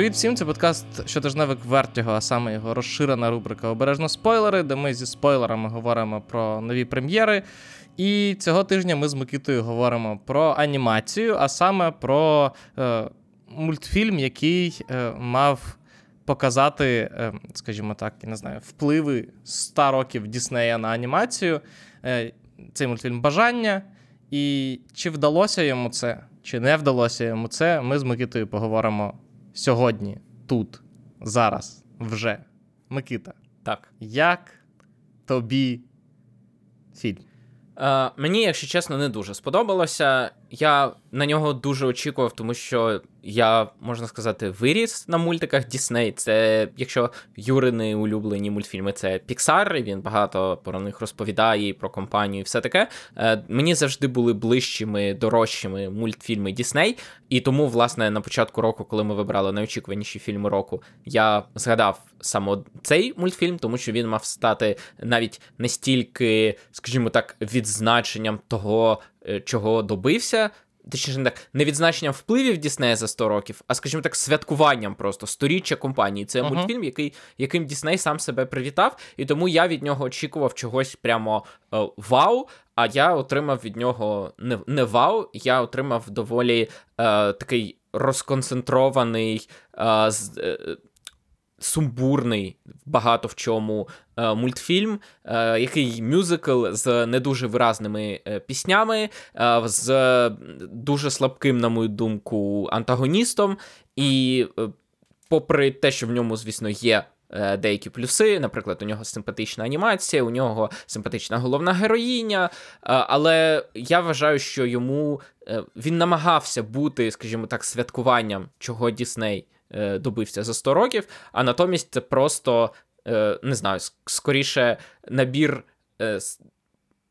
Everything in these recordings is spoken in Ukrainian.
Привіт всім, це подкаст щотижневик Вертіго, а саме його розширена рубрика Обережно спойлери, де ми зі спойлерами говоримо про нові прем'єри. І цього тижня ми з Микитою говоримо про анімацію, а саме про е, мультфільм, який е, мав показати, е, скажімо так, я не знаю, впливи 100 років Діснея на анімацію. Е, цей мультфільм Бажання. І чи вдалося йому це, чи не вдалося йому це, ми з Микитою поговоримо сьогодні, тут, зараз, вже. Микита. Так. Як тобі фільм? Е, Мені, якщо чесно, не дуже сподобалося. Я на нього дуже очікував, тому що я, можна сказати, виріс на мультиках Дісней. Це, якщо Юрини улюблені мультфільми, це Піксар, і він багато про них розповідає, і про компанію, і все таке. Е, Мені завжди були ближчими, дорожчими мультфільми Дісней. І тому, власне, на початку року, коли ми вибрали найочікуваніші фільми року, я згадав саме цей мультфільм, тому що він мав стати навіть не стільки, скажімо так, відзначенням того, е, чого добився. Точніше, не так, не відзначенням впливів Діснея за 100 років, а, скажімо так, святкуванням просто сторіччя компанії. Це Ага. мультфільм, який, яким Дісней сам себе привітав, і тому я від нього очікував чогось прямо е, вау. А я отримав від нього не, не вау, я отримав доволі е, такий розконцентрований, е, з, е, сумбурний багато в чому е, мультфільм, е, який мюзикл з не дуже виразними е, піснями, е, з дуже слабким, на мою думку, антагоністом. І е, попри те, що в ньому, звісно, є. е, Деякі плюси, наприклад, у нього симпатична анімація, у нього симпатична головна героїня. Але я вважаю, що йому він намагався бути, скажімо так, святкуванням, чого Дісней добився за 100 років, а натомість це просто е, не знаю, скоріше набір е,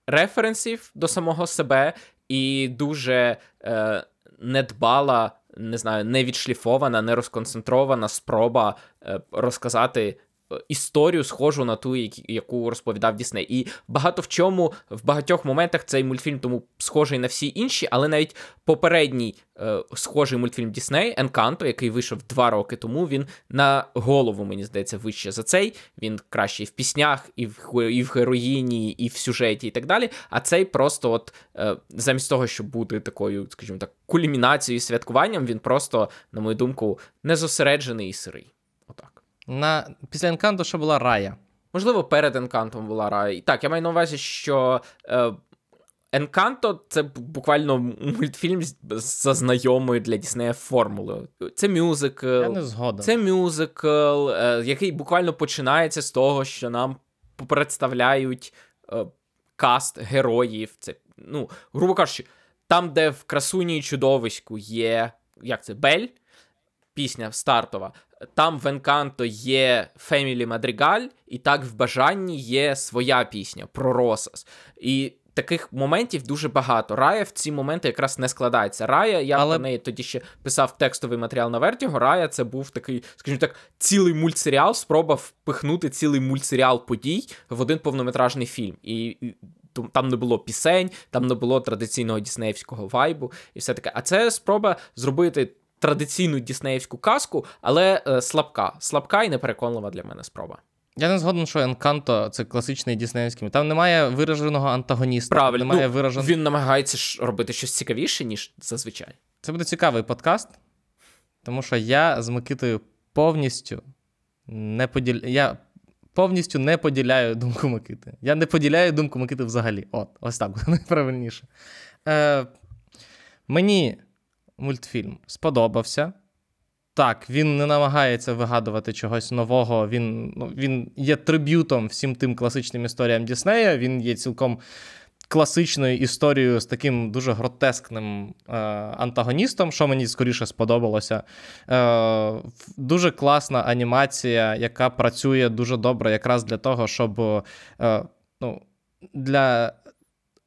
референсів до самого себе і дуже е, недбала, не знаю, не відшліфована, не розконцентрована спроба е, розказати. Історію схожу на ту, яку розповідав Дісней. І багато в чому, в багатьох моментах цей мультфільм тому схожий на всі інші, але навіть попередній е, схожий мультфільм Дісней Енканто, який вийшов два роки тому, він на голову, мені здається, вище за цей. Він кращий в піснях, і в, і в героїні, і в сюжеті, і так далі. А цей просто, от е, замість того, щоб бути такою, скажімо так, кульмінацією, святкуванням, він просто, на мою думку, не зосереджений і сирий. На... Після Енканто ще була Рая. Можливо, перед Енкантом була рай. І Так, я маю на увазі, що е, Енканто це буквально мультфільм за знайомою для Діснея формулою. Це мюзикл. Я не згоден. Це мюзикл, е, який буквально починається з того, що нам представляють е, каст героїв. Це, ну, грубо кажучи, там, де в красуні і чудовиську є як це, Бель, пісня стартова. Там в Енканто є Фемілі Мадригаль, і так в бажанні є своя пісня про Росас. І таких моментів дуже багато. Рая в ці моменти якраз не складається. Рая, я Але- про неї тоді ще писав текстовий матеріал на Вертіго. Рая це був такий, скажімо так, цілий мультсеріал, спроба впихнути цілий мультсеріал подій в один повнометражний фільм. І там не було пісень, там не було традиційного діснеївського вайбу і все таке. А це спроба зробити традиційну діснеївську казку, але е, слабка. Слабка і непереконлива для мене спроба. Я не згоден, що Енканто це класичний діснеївський. Там немає вираженого антагоніста. Правильно, Немає ну, виражен... він намагається ж робити щось цікавіше, ніж зазвичай. Це буде цікавий подкаст, тому що я з Микитою повністю не поділя... я повністю не поділяю думку Микити. Я не поділяю думку Микити взагалі. От, ось так найправильніше. Е, мені мультфільм сподобався. Так, він не намагається вигадувати чогось нового. Він, ну, він є триб'ютом всім тим класичним історіям Діснея. Він є цілком класичною історією з таким дуже гротескним е, антагоністом, що мені скоріше сподобалося. Е, дуже класна анімація, яка працює дуже добре, якраз для того, щоб е, ну, для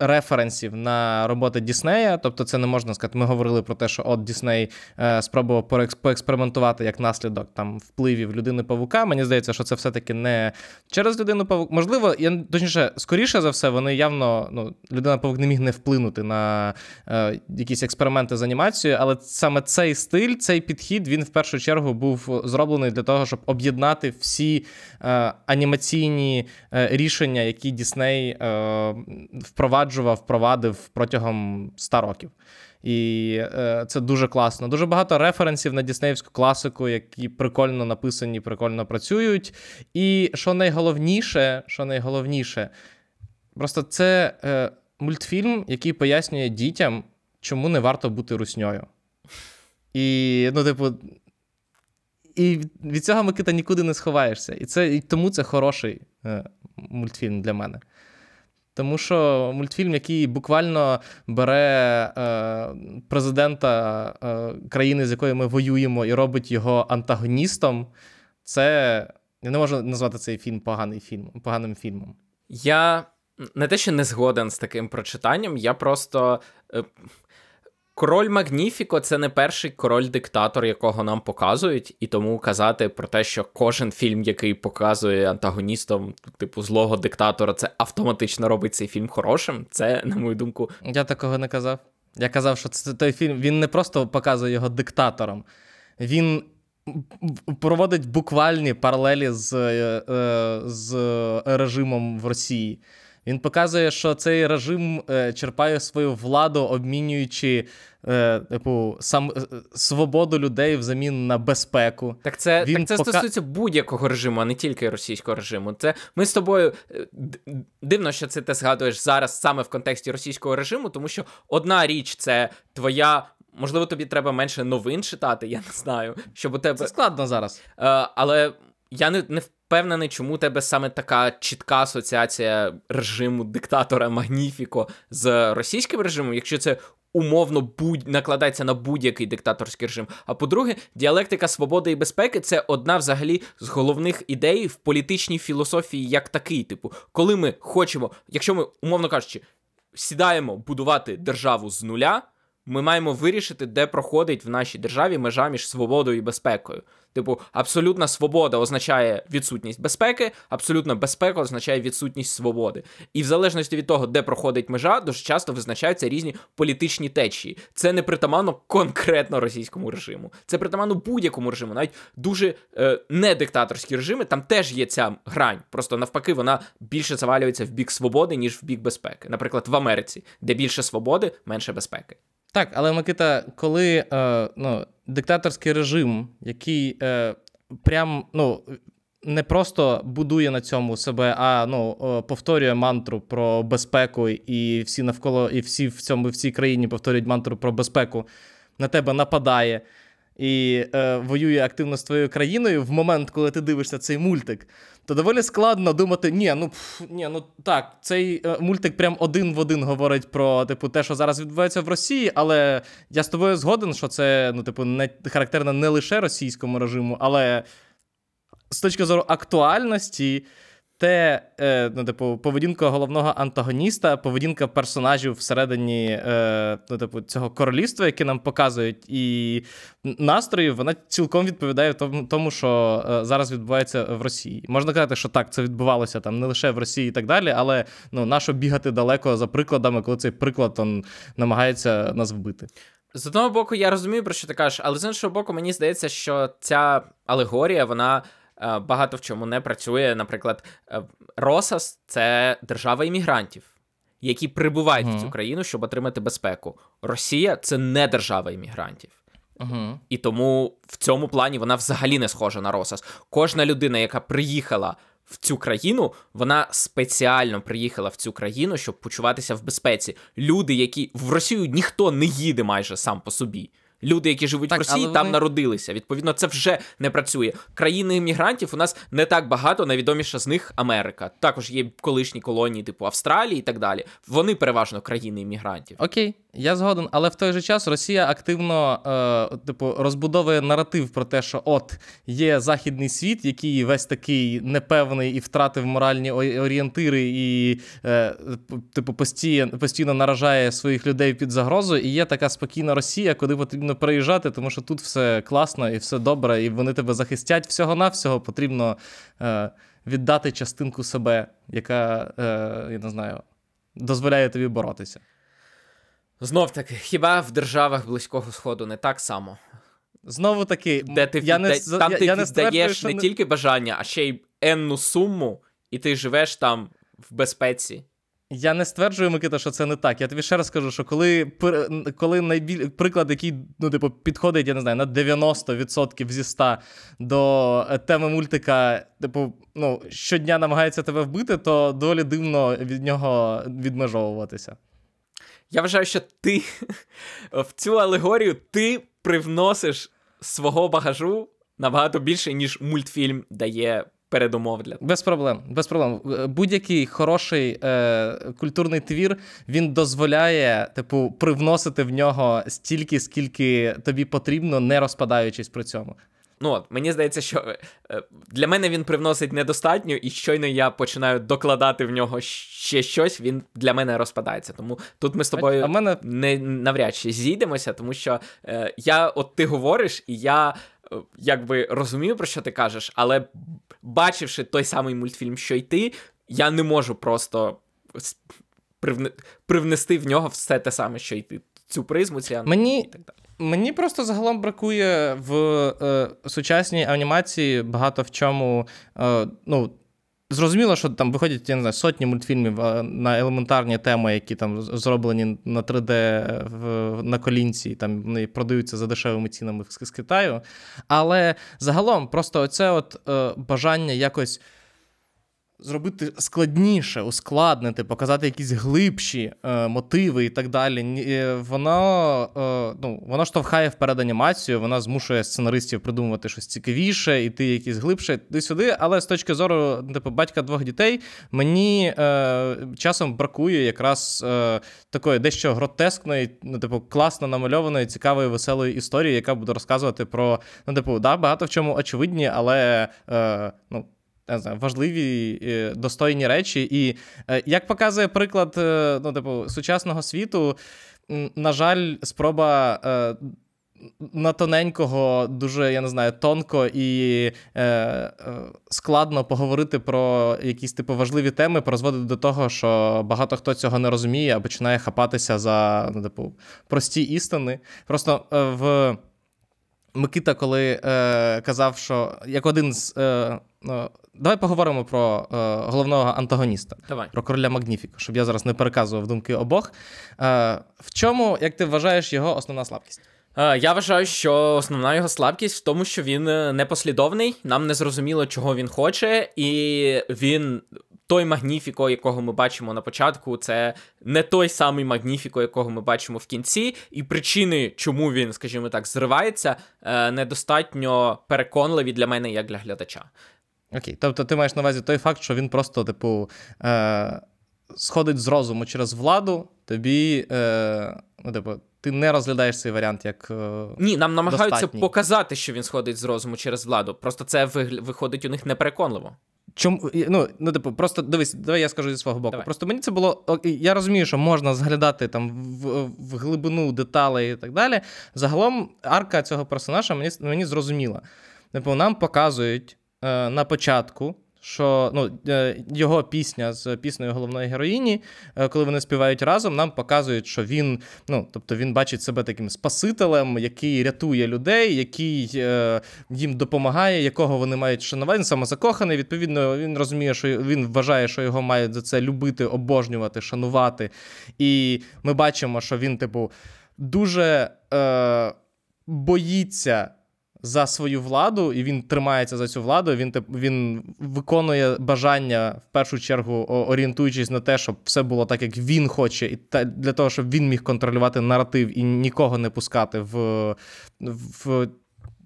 референсів на роботи Діснея. Тобто, це не можна сказати. Ми говорили про те, що от Дісней е, спробував поекспериментувати як наслідок там впливів людини павука. Мені здається, що це все-таки не через людину павук. Можливо, я точніше, скоріше за все, вони явно ну, людина павук не міг не вплинути на е, якісь експерименти з анімацією, але саме цей стиль, цей підхід, він в першу чергу був зроблений для того, щоб об'єднати всі е, анімаційні е, рішення, які Дісней е, впроваджував, впровадив протягом 100 років. І е, це дуже класно. Дуже багато референсів на Діснеївську класику, які прикольно написані, прикольно працюють. І що найголовніше, що найголовніше, просто це е, мультфільм, який пояснює дітям, чому не варто бути русньою. І, ну, типу, і від цього Микита нікуди не сховаєшся. І це, і тому це хороший е, мультфільм для мене. Тому що мультфільм, який буквально бере е, президента е, країни, з якою ми воюємо, і робить його антагоністом, це я не можу назвати цей фільм поганий фільм, поганим фільмом. Я не те, що не згоден з таким прочитанням, я просто. Король Магніфіко це не перший король-диктатор, якого нам показують, і тому казати про те, що кожен фільм, який показує антагоністом, типу злого диктатора, це автоматично робить цей фільм хорошим. Це, на мою думку. Я такого не казав. Я казав, що це той фільм він не просто показує його диктатором, він проводить буквальні паралелі з, е, е, з режимом в Росії. Він показує, що цей режим е, черпає свою владу, обмінюючи е, типу, сам е, свободу людей взамін на безпеку. Так це Він так це пока... стосується будь-якого режиму, а не тільки російського режиму. Це ми з тобою дивно, що це ти згадуєш зараз саме в контексті російського режиму, тому що одна річ це твоя. Можливо, тобі треба менше новин читати, я не знаю. Щоб у тебе Це складно зараз. Е, але я не не впевнений, чому тебе саме така чітка асоціація режиму диктатора Магніфіко з російським режимом, якщо це умовно будь накладається на будь-який диктаторський режим. А по-друге, діалектика свободи і безпеки це одна взагалі з головних ідей в політичній філософії, як такий. Типу, коли ми хочемо, якщо ми, умовно кажучи, сідаємо будувати державу з нуля. Ми маємо вирішити, де проходить в нашій державі межа між свободою і безпекою. Типу, абсолютна свобода означає відсутність безпеки, абсолютна безпека означає відсутність свободи. І в залежності від того, де проходить межа, дуже часто визначаються різні політичні течії. Це не притаманно конкретно російському режиму, це притаманно будь-якому режиму, навіть дуже е, не диктаторські режими. Там теж є ця грань. Просто навпаки, вона більше завалюється в бік свободи, ніж в бік безпеки. Наприклад, в Америці, де більше свободи, менше безпеки. Так, але Микита, коли е, ну, диктаторський режим, який е, прям ну, не просто будує на цьому себе, а ну, е, повторює мантру про безпеку, і всі навколо, і всі в цьому в цій країні повторюють мантру про безпеку, на тебе нападає і е, воює активно з твоєю країною в момент, коли ти дивишся цей мультик, то доволі складно думати: ні, ну пф, ні, ну так, цей е, мультик прям один в один говорить про типу, те, що зараз відбувається в Росії, але я з тобою згоден, що це ну, типу, не характерно не лише російському режиму, але з точки зору актуальності те, е, ну, типу, поведінка головного антагоніста, поведінка персонажів всередині е, ну, типу, цього королівства, яке нам показують, і настроїв, вона цілком відповідає тому, що е, зараз відбувається в Росії. Можна казати, що так, це відбувалося там не лише в Росії і так далі, але ну, нащо бігати далеко за прикладами, коли цей приклад он, намагається нас вбити. З одного боку, я розумію, про що ти кажеш, але з іншого боку, мені здається, що ця алегорія, вона. Е, багато в чому не працює. Наприклад, е, Росас це держава іммігрантів, які прибувають uh-huh. в цю країну, щоб отримати безпеку. Росія це не держава іммігрантів. Uh-huh. І тому в цьому плані вона взагалі не схожа на Росас. Кожна людина, яка приїхала в цю країну, вона спеціально приїхала в цю країну, щоб почуватися в безпеці. Люди, які в Росію ніхто не їде майже сам по собі. Люди, які живуть Так, в Росії, там вони- народилися. Відповідно, це вже не працює. Країни іммігрантів у нас не так багато. Найвідоміша з них Америка. Також є колишні колонії, типу Австралії і так далі. Вони переважно країни іммігрантів. Окей, я згоден, але в той же час Росія активно е, типу, розбудовує наратив про те, що от є західний світ, який весь такий непевний і втратив моральні орієнтири, і е, типу постійно, постійно наражає своїх людей під загрозу. І є така спокійна Росія, куди потрібно переїжджати, тому що тут все класно і все добре, і вони тебе захистять. Всього навсього потрібно е, віддати частинку себе, яка е, я не знаю. Дозволяє тобі боротися. Знов таки, хіба в державах Близького Сходу не так само? Знову таки, Де ти я не, відда- з- там я, ти я не віддаєш що не тільки бажання, а ще й енну суму, і ти живеш там в безпеці. Я не стверджую, Микита, що це не так. Я тобі ще раз скажу, що коли, коли найбіль... приклад, який ну, типу, підходить, я не знаю, на 90% зі 100 до е, теми мультика, типу, ну, щодня намагається тебе вбити, то доволі дивно від нього відмежовуватися. Я вважаю, що ти в цю алегорію ти привносиш свого багажу набагато більше, ніж мультфільм дає передумов для Без проблем. Без проблем. Е, Будь-який хороший е, культурний твір він дозволяє, типу, привносити в нього стільки, скільки тобі потрібно, не розпадаючись при цьому. Ну от мені здається, що е, е, для мене він привносить недостатньо, і щойно я починаю докладати в нього ще щось, він для мене розпадається. Тому тут ми з тобою А мене не навряд чи зійдемося, тому що е, я, от ти говориш, і я якби розумію, про що ти кажеш, але бачивши той самий мультфільм, що й ти, я не можу просто привне- привнести в нього все те саме, що й ти. Цю призму, ці Мені- і так далі. Мені просто загалом бракує в е, сучасній анімації багато в чому. Е, ну, зрозуміло, що там виходять я не знаю, сотні мультфільмів на елементарні теми, які там зроблені на 3D в, на колінці, там вони продаються за дешевими цінами з, з Китаю. Але загалом, просто оце от е, бажання якось. Зробити складніше, ускладнити, показати якісь глибші е, мотиви і так далі. Е, Воно, е, ну, воно штовхає вперед анімацію, вона змушує сценаристів придумувати щось цікавіше, іти якісь глибше, туди сюди. Але з точки зору типу, батька двох дітей, мені е, часом бракує якраз е, такої дещо гротескної, ну, типу, класно намальованої, цікавої, веселої історії, яка буде розказувати про, ну, типу, да, багато в чому очевидні, але е, ну. Не знаю, важливі, е, достойні речі. І е, як показує приклад е, ну, типу, сучасного світу, на жаль, спроба на тоненького, дуже, я не знаю, тонко і е, складно поговорити про якісь типу важливі теми, призводить до того, що багато хто цього не розуміє, а починає хапатися за ну, типу, прості істини. Просто е, в. Микита, коли е, казав, що як один з. Е, е, давай поговоримо про е, головного антагоніста, Давай. про короля Магніфіка, щоб я зараз не переказував думки обох. Е, в чому, як ти вважаєш, його основна слабкість? Е, Я вважаю, що основна його слабкість в тому, що він е, непослідовний, нам не зрозуміло, чого він хоче, і він. Той Магніфіко, якого ми бачимо на початку, це не той самий Магніфіко, якого ми бачимо в кінці, і причини, чому він, скажімо так, зривається, е, недостатньо переконливі для мене як для глядача. Окей, тобто ти маєш на увазі той факт, що він просто, типу, е, сходить з розуму через владу, тобі, е, ну, типу, ти не розглядаєш цей варіант як. Е, Ні, нам намагаються Достатній. показати, що він сходить з розуму через владу. Просто це виходить у них непереконливо. Чому ну, ну, типу, просто дивись, давай я скажу зі свого боку. Давай. Просто мені це було. Я розумію, що можна зглядати там в, в глибину деталей і так далі. Загалом, арка цього персонажа мені, мені зрозуміла. Типу, нам показують е, на початку. Що ну, е, його пісня з піснею головної героїні, е, коли вони співають разом, нам показують, що він, ну, тобто він бачить себе таким спасителем, який рятує людей, який е, їм допомагає, якого вони мають шанувати. Він самозакоханий. Відповідно, він розуміє, що він вважає, що його мають за це любити, обожнювати, шанувати. І ми бачимо, що він, типу, дуже е, боїться за свою владу, і він тримається за цю владу. Він він виконує бажання в першу чергу орієнтуючись на те, щоб все було так, як він хоче, і та для того, щоб він міг контролювати наратив і нікого не пускати в, в.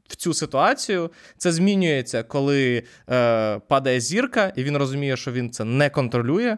В цю ситуацію це змінюється, коли е, падає зірка, і він розуміє, що він це не контролює.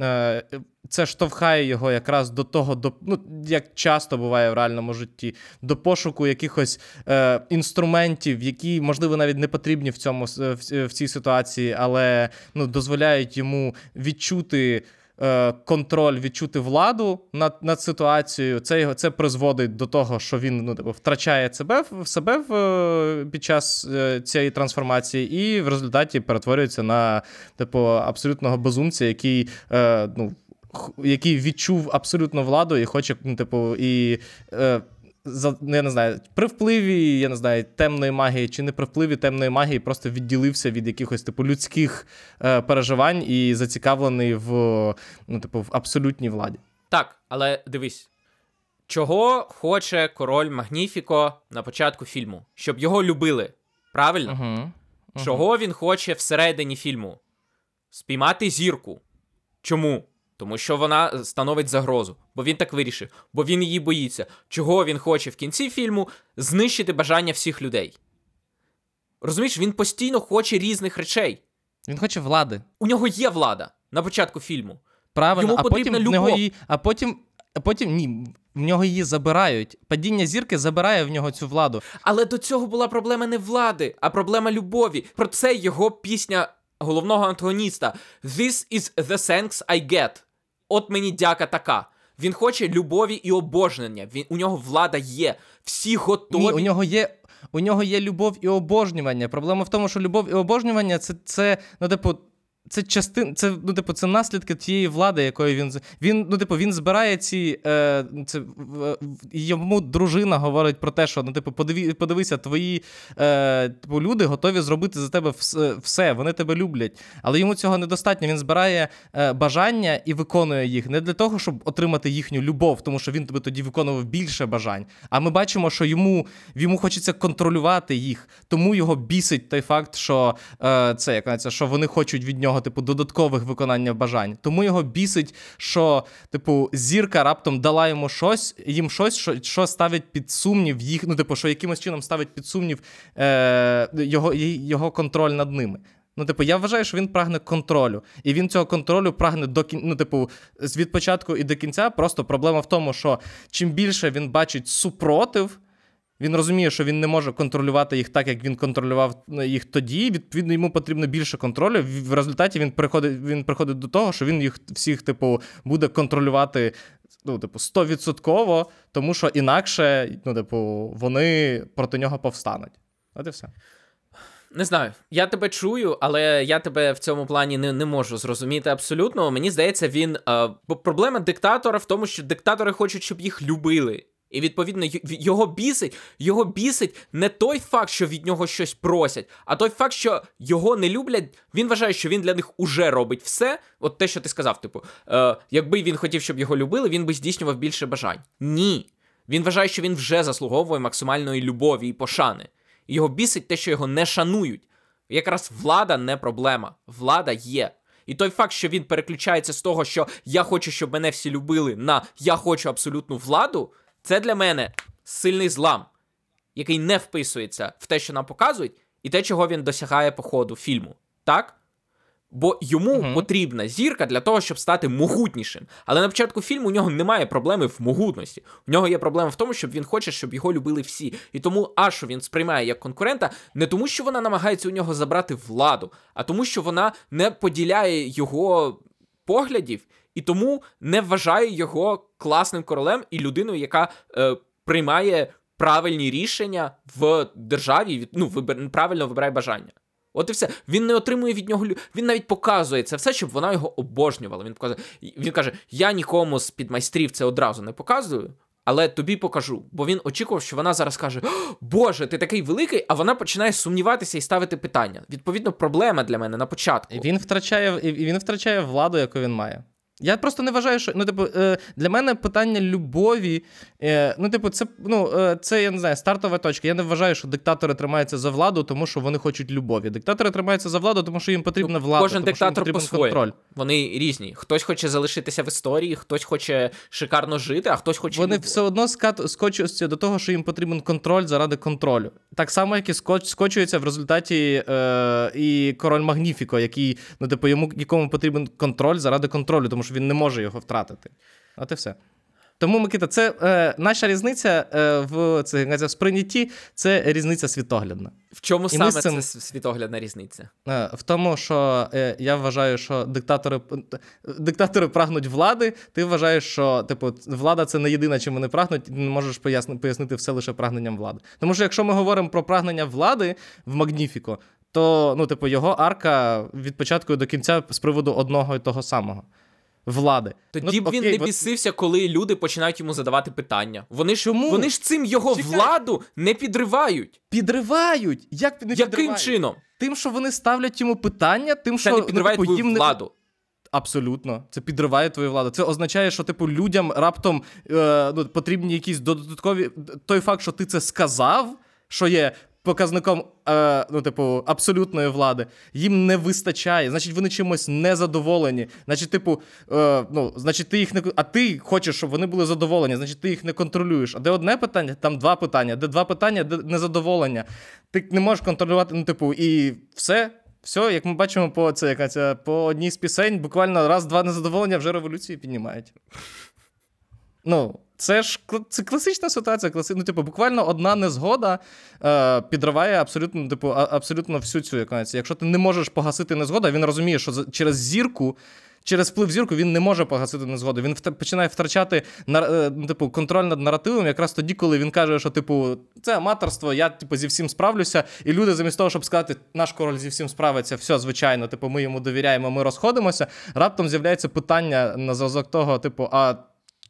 Е, це штовхає його якраз до того, до, ну, як часто буває в реальному житті, до пошуку якихось е, інструментів, які, можливо, навіть не потрібні в цьому в, в цій ситуації, але ну, дозволяють йому відчути. Е, контроль відчути владу над над ситуацією, це його це призводить до того, що він ну, типу, втрачає себе в себе в, е, під час е, цієї трансформації, і в результаті перетворюється на типу абсолютного безумця, який ну який відчув абсолютно владу і хоче, ну, типу, і. Е, за, ну, я не знаю, при впливі, я не знаю, темної магії чи не при впливі темної магії, просто відділився від якихось типу людських е, переживань і зацікавлений в ну, типу, в абсолютній владі. Так, але дивись, чого хоче король Магніфіко на початку фільму? Щоб його любили. Правильно? Угу, угу. Чого він хоче всередині фільму? Спіймати зірку. Чому? Тому що вона становить загрозу, бо він так вирішив, бо він її боїться. Чого він хоче в кінці фільму знищити бажання всіх людей. Розумієш, він постійно хоче різних речей. Він хоче влади. У нього є влада на початку фільму. Правильно, Йому а потім любов. нього її, а потім. А потім ні, в нього її забирають. Падіння зірки забирає в нього цю владу. Але до цього була проблема не влади, а проблема любові. Про це його пісня головного антагоніста. This is the thanks I get. От мені дяка така. Він хоче любові і обожнення. Він у нього влада є. Всі готові. Ні, У нього є у нього є любов і обожнювання. Проблема в тому, що любов і обожнювання це, це ну, типу, це частин, це ну, типу, це наслідки тієї влади, якої він він, ну, типу, він збирає ці. Е, це, Йому дружина говорить про те, що ну, типу, подиві, подивися, твої е, типу, люди готові зробити за тебе все, вони тебе люблять. Але йому цього недостатньо. Він збирає е, бажання і виконує їх не для того, щоб отримати їхню любов, тому що він тобі тоді виконував більше бажань. А ми бачимо, що йому йому хочеться контролювати їх, тому його бісить той факт, що е, це як що вони хочуть від нього нього, типу, додаткових виконання бажань. Тому його бісить, що, типу, зірка раптом дала йому щось, їм щось, що що ставить під сумнів їх, ну, типу, що якимось чином ставить під сумнів е, його, його контроль над ними. Ну, типу, я вважаю, що він прагне контролю. І він цього контролю прагне до кін... ну, типу, від початку і до кінця. Просто проблема в тому, що чим більше він бачить супротив. Він розуміє, що він не може контролювати їх так, як він контролював ну, їх тоді. Відповідно, йому потрібно більше контролю. В результаті він приходить він приходить до того, що він їх всіх, типу, буде контролювати ну, типу, стовідсотково, тому що інакше, ну, типу, вони проти нього повстануть. От і все. Не знаю, я тебе чую, але я тебе в цьому плані не не можу зрозуміти абсолютно. Мені здається, він. Е, проблема диктатора в тому, що диктатори хочуть, щоб їх любили. І відповідно його бісить, його бісить не той факт, що від нього щось просять, а той факт, що його не люблять. Він вважає, що він для них уже робить все. От те, що ти сказав, типу, е, якби він хотів, щоб його любили, він би здійснював більше бажань. Ні. Він вважає, що він вже заслуговує максимальної любові і пошани. Його бісить те, що його не шанують. Якраз влада не проблема, влада є. І той факт, що він переключається з того, що я хочу, щоб мене всі любили, на я хочу абсолютну владу. Це для мене сильний злам, який не вписується в те, що нам показують, і те, чого він досягає по ходу фільму. Так? Бо йому uh потрібна зірка для того, щоб стати могутнішим. Але на початку фільму у нього немає проблеми в могутності. У нього є проблема в тому, щоб він хоче, щоб його любили всі. І тому Ашу він сприймає як конкурента не тому, що вона намагається у нього забрати владу, а тому, що вона не поділяє його поглядів і тому не вважає його класним королем і людиною, яка е, приймає правильні рішення в державі, ну, вибир, правильно вибирає бажання. От і все. Він не отримує від нього. Він навіть показує це все, щоб вона його обожнювала. Він показує, він каже: Я нікому з підмайстрів це одразу не показую, але тобі покажу. Бо він очікував, що вона зараз каже: Боже, ти такий великий, а вона починає сумніватися і ставити питання. Відповідно, проблема для мене на початку. Він втрачає він втрачає владу, яку він має. Я просто не вважаю, що ну, типу, е, для мене питання любові. Е, ну, типу, це ну, е, це я не знаю, стартова точка. Я не вважаю, що диктатори тримаються за владу, тому що вони хочуть любові. Диктатори тримаються за владу, тому що їм потрібна влада. Кожен тому що їм диктатор потрібен по-своєму. контроль. Вони різні. Хтось хоче залишитися в історії, хтось хоче шикарно жити, а хтось хоче. Вони любов. все одно скат... скочуються до того, що їм потрібен контроль заради контролю. Так само, як і скоч... скочується в результаті е... і король Магніфіко, який, ну, типу, йому якому потрібен контроль заради контролю, тому що він не може його втратити. От і все. Тому, Микита, це е, наша різниця е, в, це, в сприйнятті це різниця світоглядна. В чому ми саме цим- це світоглядна різниця? Е, В тому, що е, я вважаю, що диктатори, диктатори прагнуть влади. Ти вважаєш, що типу, влада це не єдине, чим вони прагнуть, і ти не можеш поясни, пояснити все лише прагненням влади. Тому що якщо ми говоримо про прагнення влади в Магніфіко, то ну, типу, його арка від початку до кінця з приводу одного і того самого. Влади. Тоді ну, б він окей, не от- бісився, коли люди починають йому задавати питання. Вони ж Чому? вони ж цим його Чекай. владу не підривають. Підривають! Як не Яким підривають? чином? Тим, що вони ставлять йому питання, тим, Це що не підриває ну, типу, твою їм не- владу. Абсолютно, це підриває твою владу. Це означає, що типу людям раптом е, ну, потрібні якісь додаткові. Той факт, що ти це сказав, що є показником е, ну, типу, абсолютної влади, їм не вистачає. Значить, вони чимось незадоволені. Значить, типу, е, ну, значить, ти їх не а ти хочеш, щоб вони були задоволені, значить, ти їх не контролюєш. А де одне питання, там два питання, де два питання, де незадоволення. Ти не можеш контролювати, ну, типу, і все. Все, як ми бачимо по це, яка по одній з пісень, буквально раз-два незадоволення вже революцію піднімають. Ну, це ж це класична ситуація. Класи... Ну, типу, буквально одна незгода е, підриває абсолютно, типу, абсолютно всю цю якусь. Якщо ти не можеш погасити незгоду, він розуміє, що через зірку. Через вплив зірку він не може погасити незгоду. Він починає втрачати е, ну, типу, контроль над наративом якраз тоді, коли він каже, що типу, це аматорство, я типу, зі всім справлюся. І люди, замість того, щоб сказати, наш король зі всім справиться, все, звичайно, типу, ми йому довіряємо, ми розходимося. Раптом з'являється питання на зразок того, типу, а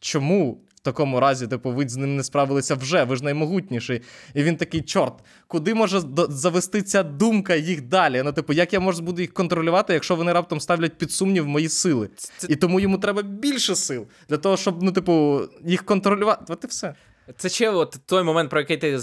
чому? В такому разі, типу, ви з ним не справилися вже, ви ж наймогутніший. І він такий, чорт, куди може завести ця думка їх далі? Ну, типу, як я можу буду їх контролювати, якщо вони раптом ставлять під сумнів мої сили? Це- І тому йому треба більше сил для того, щоб, ну, типу, їх контролювати. От і все. Це ще от той момент, про який ти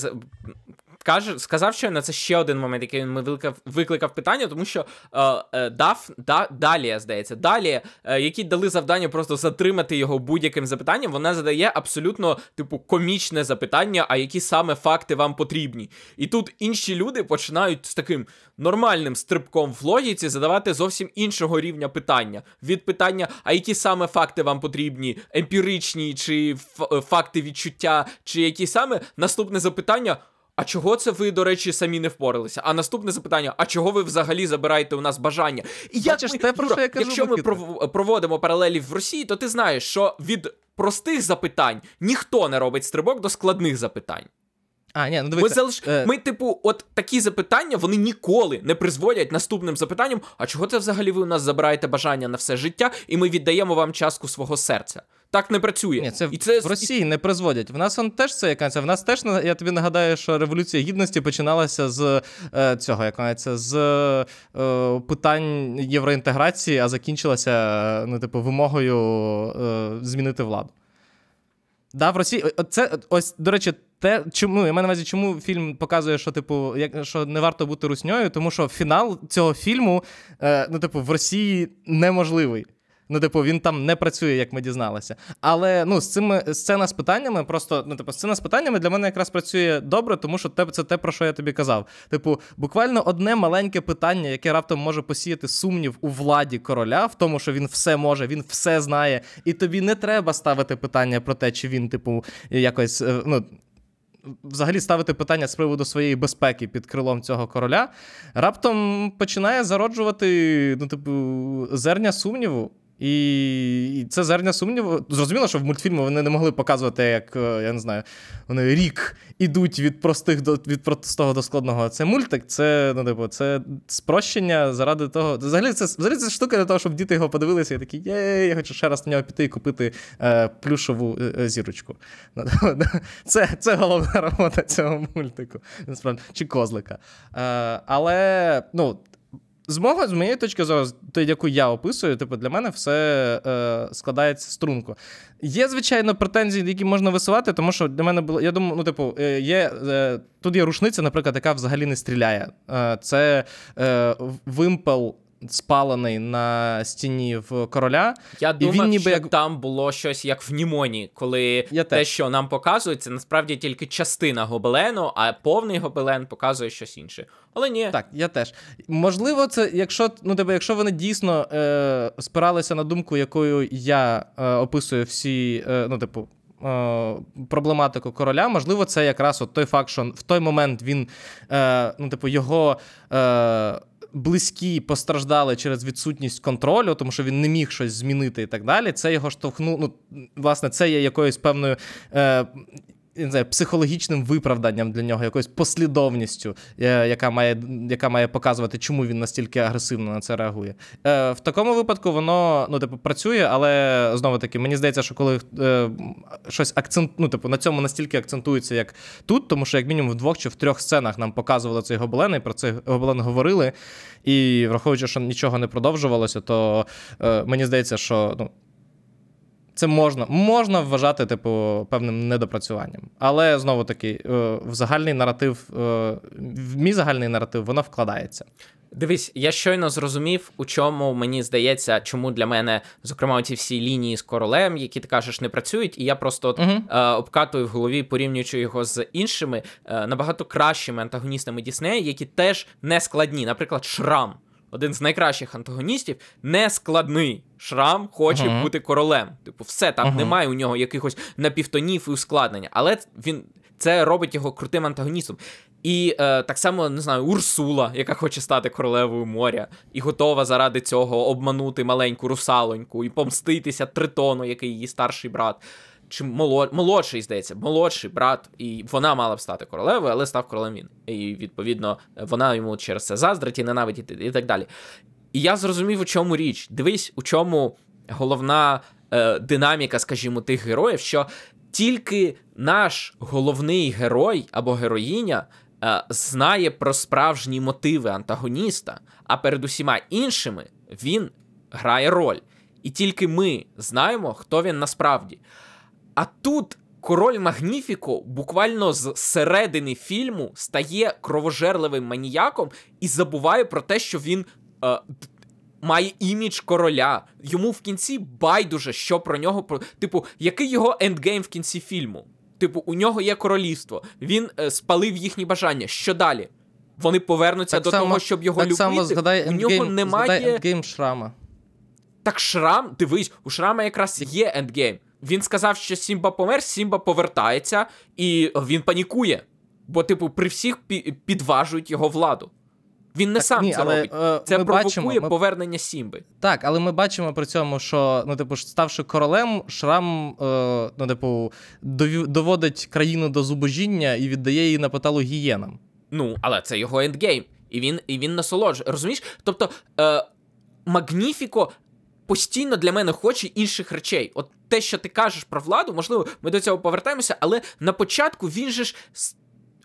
каже, сказав щойно, це ще один момент, який він викликав, викликав питання, тому що е, е, дав да, Далія, здається, Далія, е, які дали завдання просто затримати його будь-яким запитанням, вона задає абсолютно типу комічне запитання, а які саме факти вам потрібні. І тут інші люди починають з таким нормальним стрибком в логіці задавати зовсім іншого рівня питання. Від питання, а які саме факти вам потрібні, емпіричні, чи е, факти відчуття, чи які саме наступне запитання. А чого це ви, до речі, самі не впоралися? А наступне запитання: а чого ви взагалі забираєте у нас бажання? І як Бачиш, ми, те, про що я кажу, якщо ми пров- проводимо паралелі в Росії, то ти знаєш, що від простих запитань ніхто не робить стрибок до складних запитань. А, ні, ну Ми, залиш... е, ми, типу, от такі запитання вони ніколи не призводять наступним запитанням: а чого це взагалі ви у нас забираєте бажання на все життя, і ми віддаємо вам частку свого серця? Так не працює. Ні, це, і це в Росії не призводять. В нас он теж це якась. В нас теж я тобі нагадаю, що революція гідності починалася з е, цього, як це з е, питань євроінтеграції, а закінчилася е, ну, типу, вимогою е, змінити владу. Да, в Росії. Це ось, до речі, те, чому я маю на увазі, чому фільм показує, що типу, як що не варто бути русньою, тому що фінал цього фільму, е, ну, типу, в Росії неможливий. Ну, типу, він там не працює, як ми дізналися. Але ну, з цими сцена з питаннями, просто ну, типу, сцена з питаннями для мене якраз працює добре, тому що те, це те, про що я тобі казав. Типу, буквально одне маленьке питання, яке раптом може посіяти сумнів у владі короля, в тому, що він все може, він все знає, і тобі не треба ставити питання про те, чи він, типу, якось. е, ну, Взагалі ставити питання з приводу своєї безпеки під крилом цього короля, раптом починає зароджувати ну, типу, зерня сумніву. І і це зерня сумніву. Зрозуміло, що в мультфільмі вони не могли показувати, як е, я не знаю, вони рік ідуть від простих до від простого до складного. Це мультик, це ну, типу, це спрощення заради того. Взагалі, це взагалі це штука для того, щоб діти його подивилися і такі, є, я хочу ще раз на нього піти і купити е, плюшову е, е, зірочку. Це, це головна робота цього мультику. Насправді, чи козлика. Е, але, ну. З мого, з моєї точки зору, то яку я описую, типу, для мене все е, складається струнко. Є, звичайно, претензії, які можна висувати, тому що для мене було. Я думаю, ну, типу, е, є е, тут є рушниця, наприклад, яка взагалі не стріляє. Е, це е, вимпел спалений на стіні в короля. Я І думав, він ніби що як- там було щось як в Німоні, коли Я те, теж. що нам показують, це насправді тільки частина гобелену, а повний гобелен показує щось інше. Але ні, Так, я теж. Можливо, це, якщо ну, типу, якщо вони дійсно е, спиралися на думку, якою я е, описую всі, е, ну, типу. е, Проблематику короля, можливо, це якраз от той факт, що в той момент він, е, ну, типу, його е, близькі постраждали через відсутність контролю, тому що він не міг щось змінити і так далі. Це його штовхнуло. Ну, власне, це є якоюсь певною. Е, не знаю, психологічним виправданням для нього, якоюсь послідовністю, е, яка має, яка має показувати, чому він настільки агресивно на це реагує. Е, в такому випадку воно ну, типу, працює, але знову таки, мені здається, що коли е, щось акцент, ну, типу, на цьому настільки акцентується, як тут, тому що як мінімум в двох чи в трьох сценах нам показували цей гобелен, і про цей гобелен говорили. І враховуючи, що нічого не продовжувалося, то мені здається, що ну, це можна, можна вважати, типу, певним недопрацюванням. Але знову таки, е, в загальний наратив, е, в мій загальний наратив, воно вкладається. Дивись, я щойно зрозумів, у чому мені здається, чому для мене, зокрема, ці всі лінії з королем, які ти кажеш, не працюють, і я просто от, Мгм. е, обкатую в голові, порівнюючи його з іншими е, набагато кращими антагоністами Діснея, які теж не складні. Наприклад, Шрам. Один з найкращих антагоністів, не складний. Шрам хоче Мгм. бути королем. Типу, все там Мгм. немає у нього якихось напівтонів і ускладнення, але він це робить його крутим антагоністом. І е, так само не знаю, Урсула, яка хоче стати королевою моря, і готова заради цього обманути маленьку русалоньку і помститися Тритону, який її старший брат. Чи молод... молодший, здається, молодший брат, і вона мала б стати королевою, але став королем він. І відповідно вона йому через це заздрить і ненавидить і так далі. І я зрозумів, у чому річ. Дивись, у чому головна е, динаміка, скажімо, тих героїв, що тільки наш головний герой або героїня е, знає про справжні мотиви антагоніста, а перед усіма іншими він грає роль. І тільки ми знаємо, хто він насправді. А тут король Магніфіко буквально з середини фільму стає кровожерливим маніяком і забуває про те, що він е, має імідж короля. Йому в кінці байдуже, що про нього про. Типу, який його endgame в кінці фільму? Типу, у нього є королівство, він е, спалив їхні бажання. Що далі? Вони повернуться до того, щоб його так любити. само згадай у нього endgame, немає. згадай endgame Шрама. Так шрам, дивись, у шрама якраз є endgame. Він сказав, що Сімба помер, Сімба повертається, і він панікує. Бо, типу, при всіх підважують його владу. Він не Так, сам ні, це але, робить. е, Це ми провокує бачимо, ми- повернення Сімби. Так, але ми бачимо при цьому, що ну, типу, ставши королем, Шрам е, ну, типу, доводить країну до зубожіння і віддає її на поталу гієнам. Ну, але це його ендгейм. І він, і він насолоджує. Розумієш? Тобто, е, Магніфіко постійно для мене хоче інших речей. От те, що ти кажеш про владу, можливо, ми до цього повертаємося, але на початку він же ж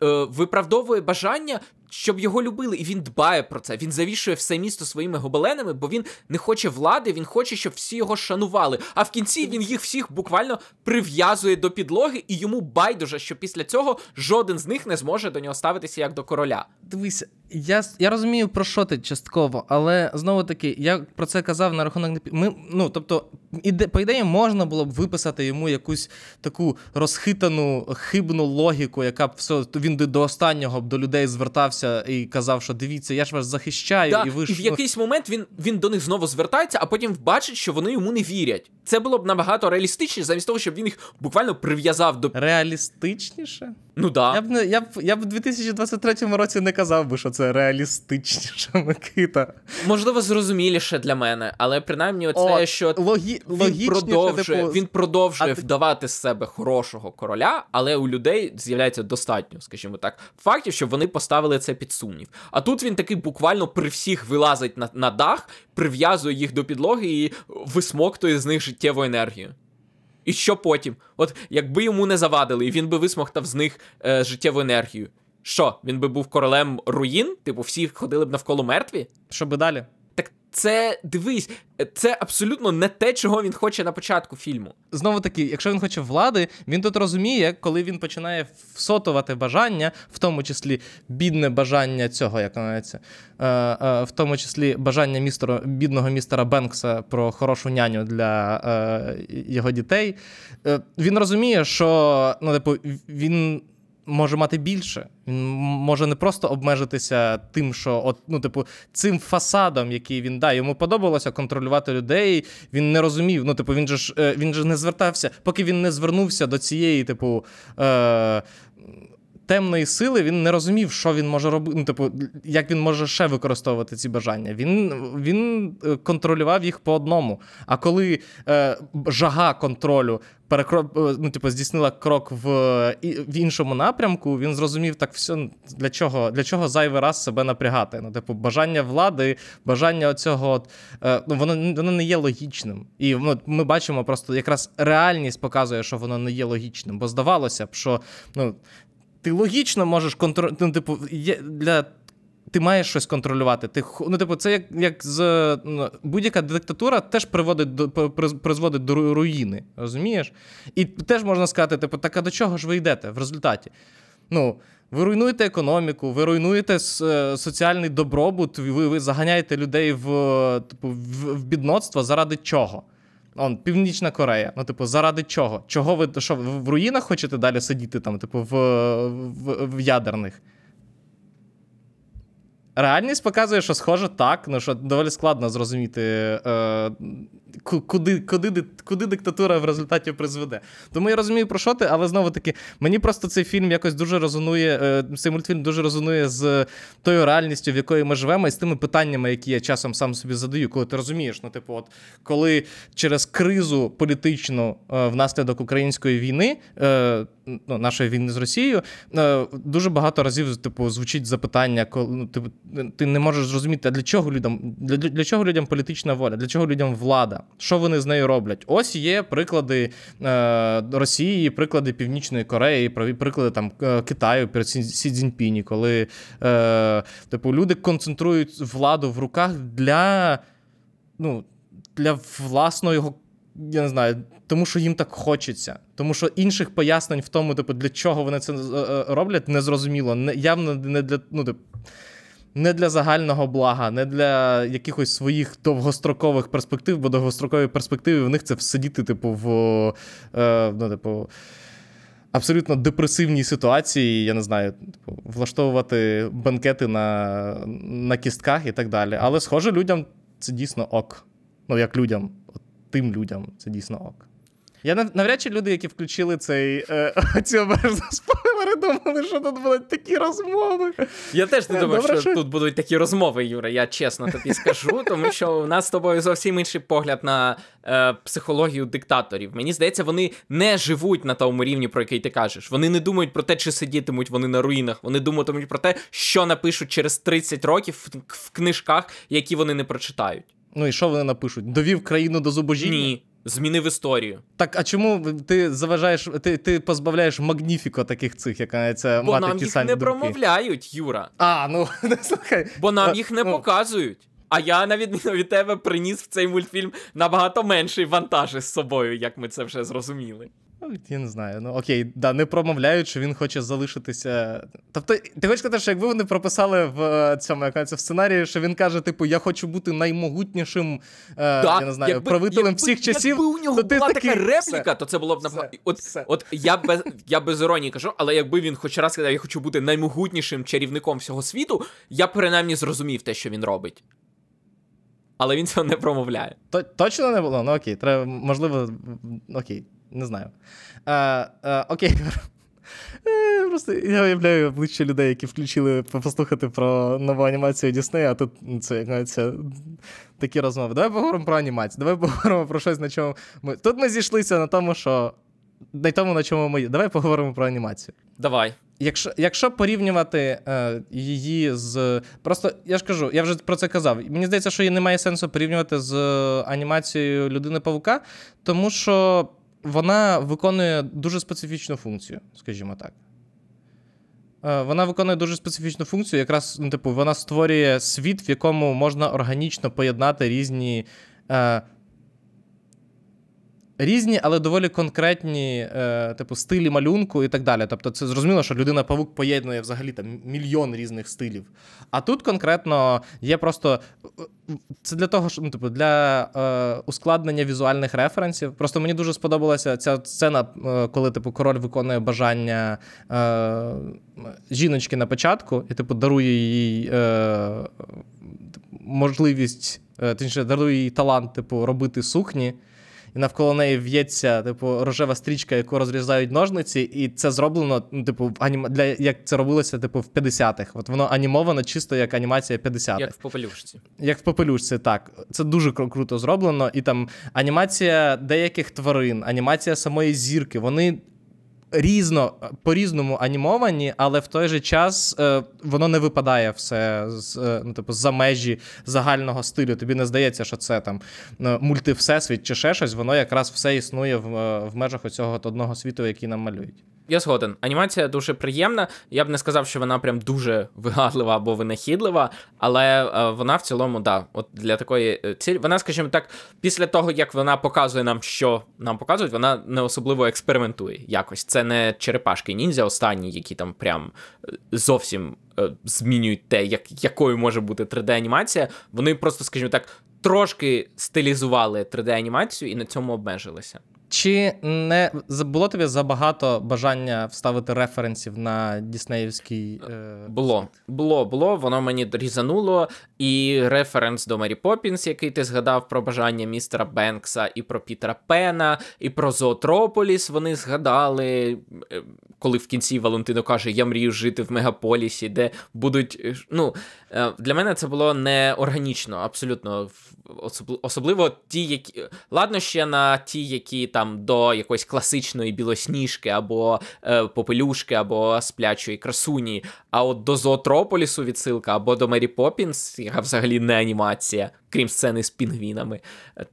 е, виправдовує бажання, щоб його любили, і він дбає про це. Він завішує все місто своїми гобеленами, бо він не хоче влади, він хоче, щоб всі його шанували. А в кінці він їх всіх буквально прив'язує до підлоги, і йому байдуже, що після цього жоден з них не зможе до нього ставитися як до короля. Дивись, я, я розумію, про що ти частково, але знову таки, я про це казав на рахунок ми, ну, тобто, іде, по ідеї, можна було б виписати йому якусь таку розхитану, хибну логіку, яка б все, він до, останнього б до людей звертався і казав, що дивіться, я ж вас захищаю, Да, і ви і в ну, якийсь момент він, він до них знову звертається, а потім бачить, що вони йому не вірять. Це було б набагато реалістичніше, замість того, щоб він їх буквально прив'язав до. Реалістичніше? Ну да. Я б я б я б у 2023 році не казав би, що це реалістичніше, Микита. Можливо, зрозуміліше для мене, але принаймні, оце, О, що логі, він логічніше, продовжує, типу, він продовжує а ти- вдавати з себе хорошого короля, але у людей з'являється достатньо, скажімо так, фактів, щоб вони поставили це під сумнів. А тут він такий буквально при всіх вилазить на, на дах, прив'язує їх до підлоги і висмоктує з них життєву енергію. І що потім? От якби йому не завадили, і він би висмоктав з них е, життєву енергію. Що, він би був королем руїн? Типу, всі ходили б навколо мертві? Що би далі? Так це дивись, це абсолютно не те, чого він хоче на початку фільму. Знову таки, якщо він хоче влади, він тут розуміє, коли він починає всотувати бажання, в тому числі бідне бажання цього, як називається, е, е, в тому числі бажання містера, бідного містера Бенкса про хорошу няню для е, його дітей. Е, він розуміє, що ну, типу, він. Може мати більше. Він може не просто обмежитися тим, що от, ну, типу, цим фасадом, який він да, йому подобалося контролювати людей. Він не розумів. Ну, типу, він же ж е, він же не звертався, поки він не звернувся до цієї, типу. Е- Темної сили він не розумів, що він може робити. Ну, типу, як він може ще використовувати ці бажання. Він він е, контролював їх по одному. А коли е, жага контролю перекро... Е, ну, типу, здійснила крок в в іншому напрямку, він зрозумів так, все для чого для чого зайвий раз себе напрягати. Ну, типу, бажання влади, бажання оцього, е, ну, воно воно не є логічним. І ну, ми бачимо просто якраз реальність показує, що воно не є логічним. Бо здавалося б, що ну, ти логічно можеш контролювати. Ну, типу, є для. Ти маєш щось контролювати. Ти ну, типу, це як як з ну, будь-яка диктатура теж приводить до призводить до руїни, розумієш? І теж можна сказати, типу, так а до чого ж ви йдете в результаті? Ну, ви руйнуєте економіку, ви руйнуєте соціальний добробут, ви ви заганяєте людей в типу, в, в бідноцтво заради чого? Он, Північна Корея. Ну, типу, заради чого? Чого ви що, в руїнах хочете далі сидіти, там, типу, в, в, в ядерних? Реальність показує, що схоже так, ну що доволі складно зрозуміти, е, куди куди, куди диктатура в результаті призведе. Тому я розумію, про що ти, але знову таки, мені просто цей фільм якось дуже резонує, е, цей мультфільм дуже резонує з тою реальністю, в якої ми живемо, і з тими питаннями, які я часом сам собі задаю, коли ти розумієш, ну, типу, от коли через кризу політичну е, внаслідок української війни. Е, ну, Нашої війни з Росією дуже багато разів типу звучить запитання, коли ну, типу, ти не можеш зрозуміти, а для чого людям для, для чого людям політична воля, для чого людям влада? Що вони з нею роблять? Ось є приклади е, Росії, приклади Північної Кореї, приклади там е, Китаю перед Сі Цзіньпіні, коли е, типу, люди концентрують владу в руках для, ну, для власного. Я не знаю, тому що їм так хочеться. Тому що інших пояснень в тому, типу, для чого вони це е, роблять, незрозуміло. Не, явно не для. ну, типу, не для загального блага, не для якихось своїх довгострокових перспектив, бо довгострокові перспективи в них це сидіти, типу, в е, ну, типу, абсолютно депресивній ситуації, я не знаю, типу, влаштовувати банкети на, на кістках і так далі. Але, схоже, людям це дійсно ок. Ну, як людям, тим людям це дійсно ок. Я навряд чи люди, які включили цей е, ці обережно думали, що тут будуть такі розмови. Я теж не думав, що, що тут будуть такі розмови, Юра. Я чесно тобі скажу, тому що у нас з тобою зовсім інший погляд на е, психологію диктаторів. Мені здається, вони не живуть на тому рівні, про який ти кажеш. Вони не думають про те, чи сидітимуть вони на руїнах. Вони думатимуть про те, що напишуть через 30 років в, в книжках, які вони не прочитають. Ну і що вони напишуть? Довів країну до зубожіння? Ні. Змінив історію. Так, а чому ти заважаєш, ти ти позбавляєш магніфіко таких цих, яка це Бо мати нам їх не думки? промовляють, Юра. А, ну слухай. Бо нам а, їх не ну... показують. А я, на відміну від тебе, приніс в цей мультфільм набагато менший вантаж із собою, як ми це вже зрозуміли. Ну, я не знаю. Ну окей, да, не промовляють, що він хоче залишитися. Тобто, ти хочеш сказати, що якби вони прописали в е, цьому як в сценарії, що він каже, типу, я хочу бути наймогутнішим е, да, я не знаю, якби, правителем якби, всіх часів. Якби у нього то ти була такий, така репліка, все, то це було б все, От, все. от я без я без іронії кажу, але якби він хоч раз сказав, я хочу бути наймогутнішим чарівником всього світу, я принаймні зрозумів те, що він робить. Але він цього не промовляє. То, точно не було? Ну окей, треба, можливо, окей, не знаю. Е, е, окей. Е, просто я уявляю обличчя людей, які включили послухати про нову анімацію Діснея, а тут це як це, такі розмови. Давай поговоримо про анімацію. Давай поговоримо про щось, на чому ми. Тут ми зійшлися на тому, що. На тому, на чому ми. Давай поговоримо про анімацію. Давай. Якщо якщо порівнювати е, її з. Просто я ж кажу, я вже про це казав. Мені здається, що її немає сенсу порівнювати з анімацією людини Павука, тому що вона виконує дуже специфічну функцію, скажімо так. Е, Вона виконує дуже специфічну функцію. Якраз, ну, типу, вона створює світ, в якому можна органічно поєднати різні. Е, Різні, але доволі конкретні, е, типу, стилі малюнку і так далі. Тобто, це зрозуміло, що людина павук поєднує взагалі там мільйон різних стилів. А тут конкретно є просто це для того, що ну, типу, для е, ускладнення візуальних референсів. Просто мені дуже сподобалася ця сцена, е, коли типу король виконує бажання е, жіночки на початку, і типу дарує їй е, можливість, е, точніше, дарує їй талант, типу, робити сукні. І навколо неї в'ється, типу, рожева стрічка, яку розрізають ножниці, і це зроблено, ну, типу, в анім... для як це робилося, типу, в 50-х. От воно анімовано чисто як анімація 50-х. Як в попелюшці. Як в попелюшці, так. Це дуже кру- круто зроблено. І там анімація деяких тварин, анімація самої зірки, вони різно, по-різному анімовані, але в той же час е, воно не випадає все з, е, ну, типу, за межі загального стилю. Тобі не здається, що це там е, мультивсесвіт чи ще щось, воно якраз все існує в, е, в межах оцього одного світу, який нам малюють. Я згоден. Анімація дуже приємна. Я б не сказав, що вона прям дуже вигадлива або винахідлива, але е, вона в цілому, да, от для такої е, цілі. Вона, скажімо так, після того, як вона показує нам, що нам показують, вона не особливо експериментує якось. Це не черепашки ніндзя останні, які там прям е, зовсім змінюють те, як, якою може бути 3D-анімація. Вони просто, скажімо так, трошки стилізували 3D-анімацію і на цьому обмежилися. Чи не було тобі забагато бажання вставити референсів на Діснеївський. Е... Було, було, було, воно мені різануло. І референс до Мері Поппінс, який ти згадав про бажання містера Бенкса, і про Пітера Пена, і про Зоотрополіс вони згадали. е, Коли в кінці Валентино каже: Я мрію жити в мегаполісі, де будуть. е, Ну, е, для мене це було неорганічно, абсолютно. Особливо ті, які. Ладно, ще на ті, які там до якоїсь класичної білосніжки, або е, попелюшки, або сплячої красуні. А от до Зоотрополісу відсилка, або до Мері Поппінс, яка взагалі не анімація, крім сцени з пінгвінами. Е,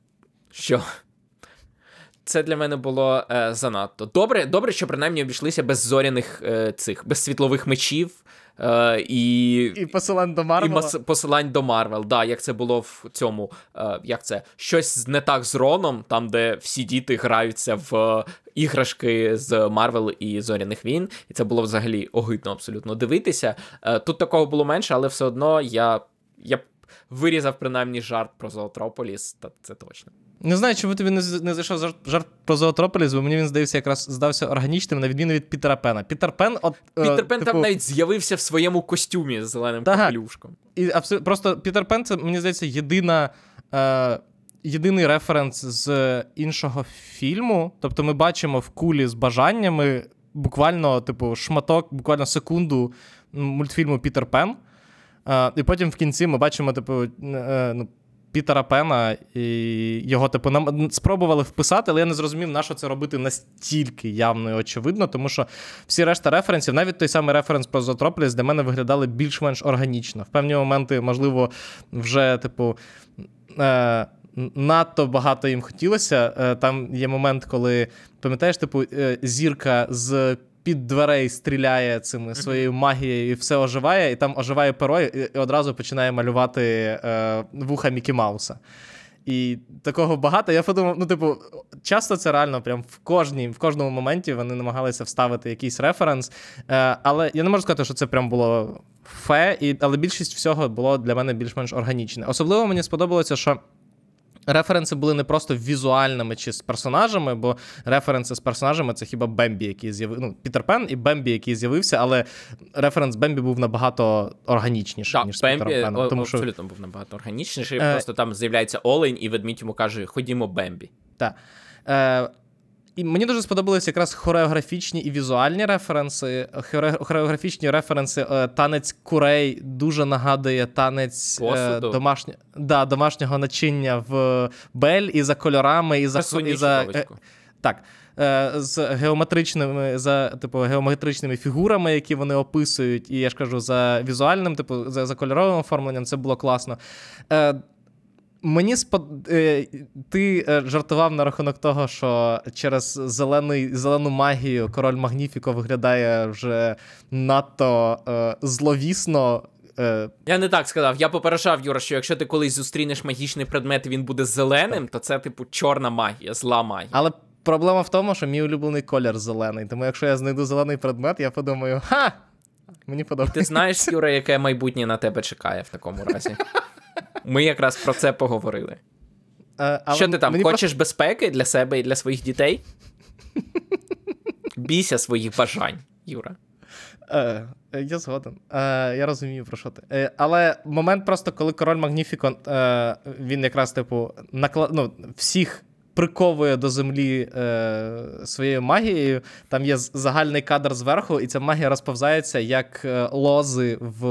Що? Це для мене було е, занадто. Добре, добре, що принаймні обійшлися без зоряних е, цих, без світлових мечів. Е, і І посилань до і мас- посилань до Марвел, да, як це було в цьому, е, як це, щось не так з Роном, там, де всі діти граються в е, іграшки з Марвел і Зоряних війн, і це було взагалі огидно абсолютно дивитися. Е, тут такого було менше, але все одно я, я вирізав принаймні жарт про Зоотрополіс, та це точно. Не знаю, чому тобі не, не зайшов жарт, про Зоотрополіс, бо мені він здається якраз здався органічним, на відміну від Пітера Пена. Пітер Пен, от. е, Пітер Пен там типу, навіть з'явився в своєму костюмі з зеленим капелюшком. І абсо... Просто Пітер Пен це, мені здається, єдина. Е... Єдиний референс з іншого фільму. Тобто ми бачимо в кулі з бажаннями буквально, типу, шматок, буквально секунду мультфільму Пітер Пен. Е, і потім в кінці ми бачимо, типу, е, ну, Пітера Пена, і його, типу, нам спробували вписати, але я не зрозумів, на що це робити настільки явно і очевидно, тому що всі решта референсів, навіть той самий референс про Зотрополіс, для мене виглядали більш-менш органічно. В певні моменти, можливо, вже, типу. Е- Надто багато їм хотілося. Е, Там є момент, коли пам'ятаєш, типу, е, зірка з під дверей стріляє цими своєю магією і все оживає, і там оживає перо, і і одразу починає малювати е, вуха Мікі Мауса. І такого багато. Я подумав, ну, типу, часто це реально прям в кожній, в кожному моменті вони намагалися вставити якийсь референс. Е, але я не можу сказати, що це прям було фе, і, але більшість всього було для мене більш-менш органічне. Особливо мені сподобалося, що. Референси були не просто візуальними чи з персонажами, бо референси з персонажами це хіба Бембі, який з'явився. Ну, Пітер Пен і Бембі, який з'явився, але референс Бембі був набагато органічніший, да, ніж з Бембі Пітером Пеном. Тому що абсолютно був набагато органічніший. Е, Просто там з'являється Олень, і ведмідь йому каже: Ходімо, Бембі. Так. Е, і мені дуже сподобалися якраз хореографічні і візуальні референси. Хоре- Хореографічні референси. е, Танець курей дуже нагадує танець е, Посуду? домашня... да, домашнього начиння в Бель і за кольорами, і за, і за, е. Так. З геометричними за типу геометричними фігурами, які вони описують, і я ж кажу, за візуальним, типу, за, за кольоровим оформленням, це було класно. Мені спод... е, ти е, жартував на рахунок того, що через зелений, зелену магію король Магніфіко виглядає вже надто е, зловісно. Е, Я не так сказав. Я попереджав, Юра, що якщо ти колись зустрінеш магічний предмет і він буде зеленим, то це, типу, чорна магія, зла магія. але проблема в тому, що мій улюблений колір зелений. Тому якщо я знайду зелений предмет, я подумаю, ха! Мені подобається. Ти знаєш, Юра, яке майбутнє на тебе чекає в такому разі. Ми якраз про це поговорили. А, але Що ти там, Хочеш хочеш безпеки для себе і для своїх дітей? Бійся своїх бажань, Юра. Е, е, я згоден. Е, я розумію, про що ти. Е, але момент просто, коли король Магніфікон, е, він якраз, типу, накла... ну, всіх приковує до землі е, своєю магією. Там є загальний кадр зверху, і ця магія розповзається як е, лози в,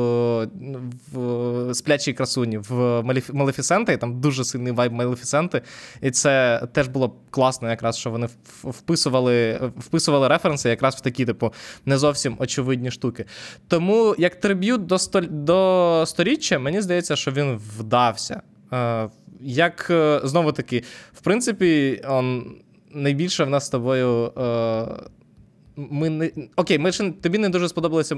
в сплячій красуні в Малеф... Малефісенти. І там дуже сильний вайб Малефісенти. І це теж було класно, якраз, що вони вписували, вписували референси якраз в такі, типу, не зовсім очевидні штуки. Тому як триб'ют до, столь... до сторіччя, мені здається, що він вдався. Е, як е, знову таки, в принципі, он, найбільше в нас з тобою. Е, ми не... Окей, ми ще тобі не дуже сподобалися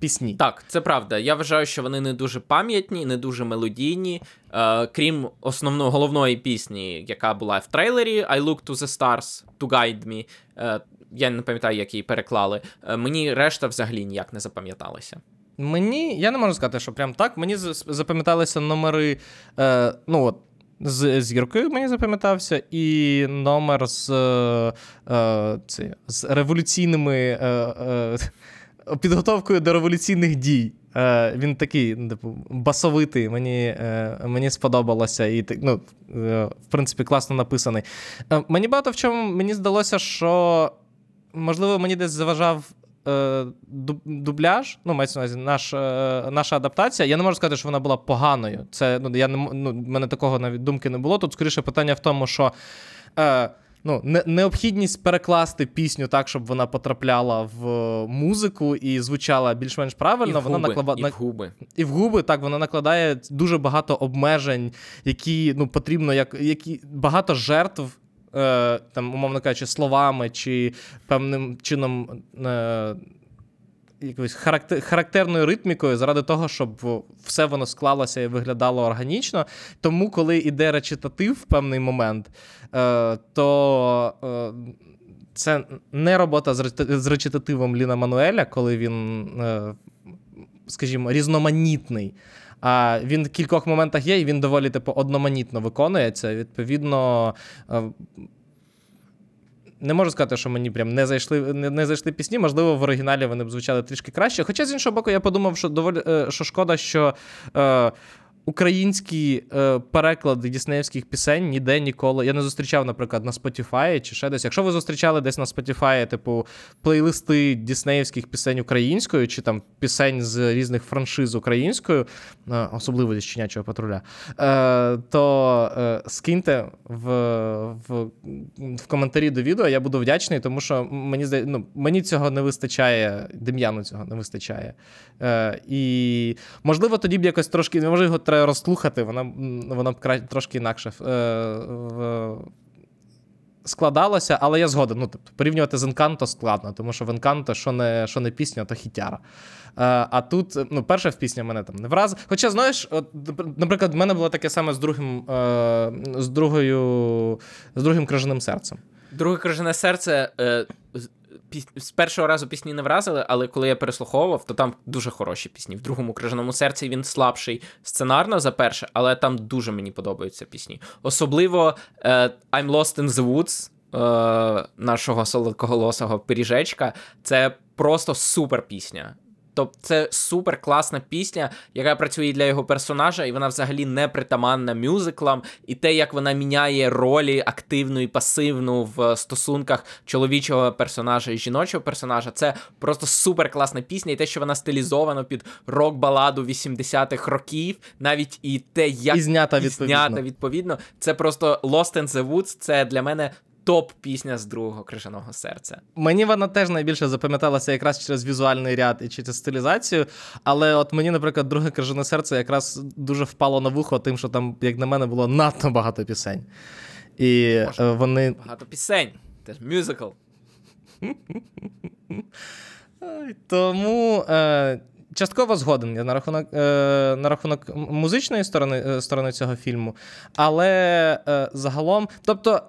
пісні. Так, це правда. Я вважаю, що вони не дуже пам'ятні, не дуже мелодійні. Е, крім основної головної пісні, яка була в трейлері I Look to the Stars to Guide Me. Е, я не пам'ятаю, як її переклали. Е, мені решта взагалі ніяк не запам'яталася. Мені, я не можу сказати, що прям так. Мені запам'яталися номери. Е, ну от, з зіркою мені запам'ятався, і номер з, е, е, це, з революційними е, е, підготовкою до революційних дій. Е, він такий, ну, типу, басовитий, мені, е, мені сподобалося, і ну, е, в принципі, класно написаний. Е, мені багато в чому мені здалося, що можливо, мені десь заважав дубляж, ну, мається на увазі, наш, е, наша адаптація. Я не можу сказати, що вона була поганою. Це, ну, я не, ну, мене такого навіть думки не було. Тут скоріше питання в тому, що. Е, Ну, не, необхідність перекласти пісню так, щоб вона потрапляла в музику і звучала більш-менш правильно, і в вона губи, наклава... і в губи. І в губи так вона накладає дуже багато обмежень, які ну потрібно, як які багато жертв, е, там, умовно кажучи, словами чи певним чином. Е, Якоюсь характерною ритмікою заради того, щоб все воно склалося і виглядало органічно. Тому, коли йде речитатив в певний момент, е, то е, це не робота з, речитативом Ліна Мануеля, коли він е, скажімо, різноманітний. А він в кількох моментах є, і він доволі типу, одноманітно виконується. Відповідно, не можу сказати, що мені прям не зайшли, не, не зайшли пісні. Можливо, в оригіналі вони б звучали трішки краще. Хоча, з іншого боку, я подумав, що доволі е, що шкода, що. Е, Українські е, переклади діснеївських пісень ніде ніколи. Я не зустрічав, наприклад, на Spotify чи ще десь. Якщо ви зустрічали десь на Spotify, типу, плейлисти діснеївських пісень українською, чи там пісень з різних франшиз українською, е, особливо зі щенячого патруля, е, то е, скиньте в, в, в коментарі до відео. Я буду вдячний, тому що мені здає, ну, мені цього не вистачає, Дем'яну цього не вистачає. Е, і можливо, тоді б якось трошки, може його треба розслухати, воно, м, воно б трошки інакше е, в, складалося, але я згоден. Ну, тобто, порівнювати з Encanto складно, тому що в Encanto, що не, що не пісня, то хітяра. Е, а тут, ну, перша пісня мене там не враз. Хоча, знаєш, от, наприклад, в мене було таке саме з другим, е, з другою, з другим крижаним серцем. Друге крижане серце. Е, піс- з першого разу пісні не вразили, але коли я переслуховував, то там дуже хороші пісні. В другому крижаному серці він слабший сценарно за перше, але там дуже мені подобаються пісні. Особливо е, I'm Lost in the Woods. е, Нашого солодкоголосого пиріжечка, це просто супер пісня. Тобто це супер класна пісня, яка працює для його персонажа, і вона взагалі не притаманна мюзиклам. І те, як вона міняє ролі активну і пасивну в стосунках чоловічого персонажа і жіночого персонажа, це просто супер класна пісня. І те, що вона стилізована під рок-баладу 80-х років, навіть і те, як І знята і відповідно. знята відповідно, це просто Lost in the Woods, це для мене топ-пісня з другого крижаного серця. Мені вона теж найбільше запам'яталася якраз через візуальний ряд і через стилізацію. Але от мені, наприклад, друге крижане серце якраз дуже впало на вухо, тим, що там, як на мене, було надто багато пісень. І Можна. е, вони. Багато пісень. Це ж мюзикл. Тому е, частково згоден я на рахунок, е, на рахунок музичної сторони, е, сторони цього фільму. Але е, загалом, тобто.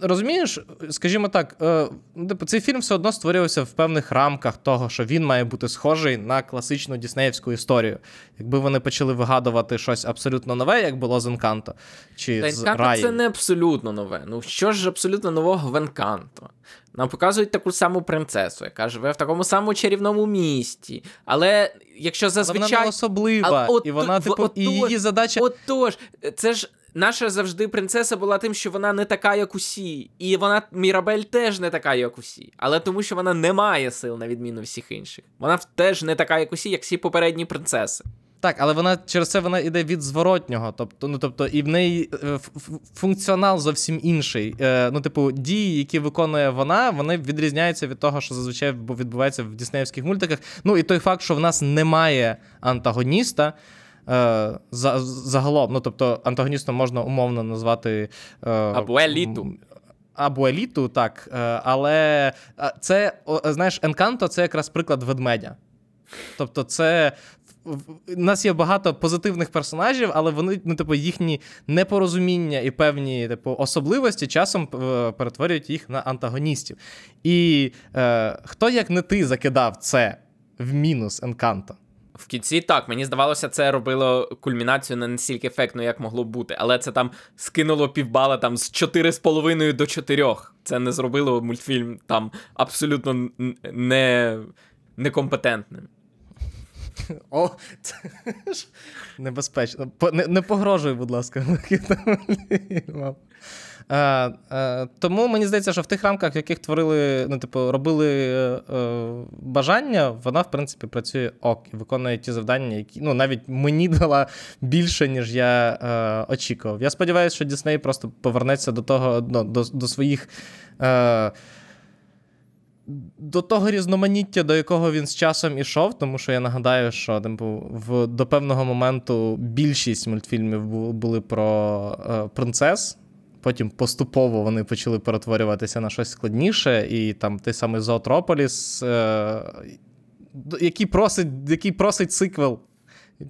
Розумієш, скажімо так, е, ну, типу, цей фільм все одно створювався в певних рамках того, що він має бути схожий на класичну діснеївську історію. Якби вони почали вигадувати щось абсолютно нове, як було з Енканто, чи Та з Енканто Раї. це не абсолютно нове. Ну що ж абсолютно нового в Енканто? Нам показують таку саму принцесу, яка живе в такому самому чарівному місті. Але якщо зазвичай. вона не особлива, А от і вона, типу, от, і її задача. Отож, це ж наша завжди принцеса була тим, що вона не така, як усі. І вона Мірабель теж не така, як усі. Але тому, що вона не має сил, на відміну всіх інших. Вона теж не така, як усі, як всі попередні принцеси. Так, але вона через це вона йде від зворотнього. Тобто, ну тобто, і в неї е, функціонал зовсім інший. Е, ну, типу, дії, які виконує вона, вони відрізняються від того, що зазвичай відбувається в діснеївських мультиках. Ну і той факт, що в нас немає антагоніста. Е, за, загалом, ну тобто, антагоністом можна умовно назвати. Е, Або еліту. Або еліту, так. Е, але е, це, знаєш, Енканто це якраз приклад ведмедя. Тобто, це. У нас є багато позитивних персонажів, але вони, ну, типу, їхні непорозуміння і певні типу, особливості часом е, перетворюють їх на антагоністів. І е, хто, як не ти, закидав це в мінус Енканто? В кінці так, мені здавалося, це робило кульмінацію не настільки ефектно, як могло бути. Але це там скинуло півбала там з 4,5 до 4. Це не зробило мультфільм там абсолютно не, некомпетентним. О, це ж небезпечно. Не, не погрожуй, будь ласка. Е, е, тому мені здається, що в тих рамках, в яких творили, ну, типу, робили е, е, бажання, вона, в принципі, працює ок і виконує ті завдання, які ну, навіть мені дала більше, ніж я е, очікував. Я сподіваюся, що Дісней просто повернеться до того, ну, до, до своїх. Е, до того різноманіття, до якого він з часом ішов, тому що я нагадаю, що типу, в, до певного моменту більшість мультфільмів були про е, принцес. Потім поступово вони почали перетворюватися на щось складніше, і там той самий Зоотрополіс, е, який просить, який просить сиквел.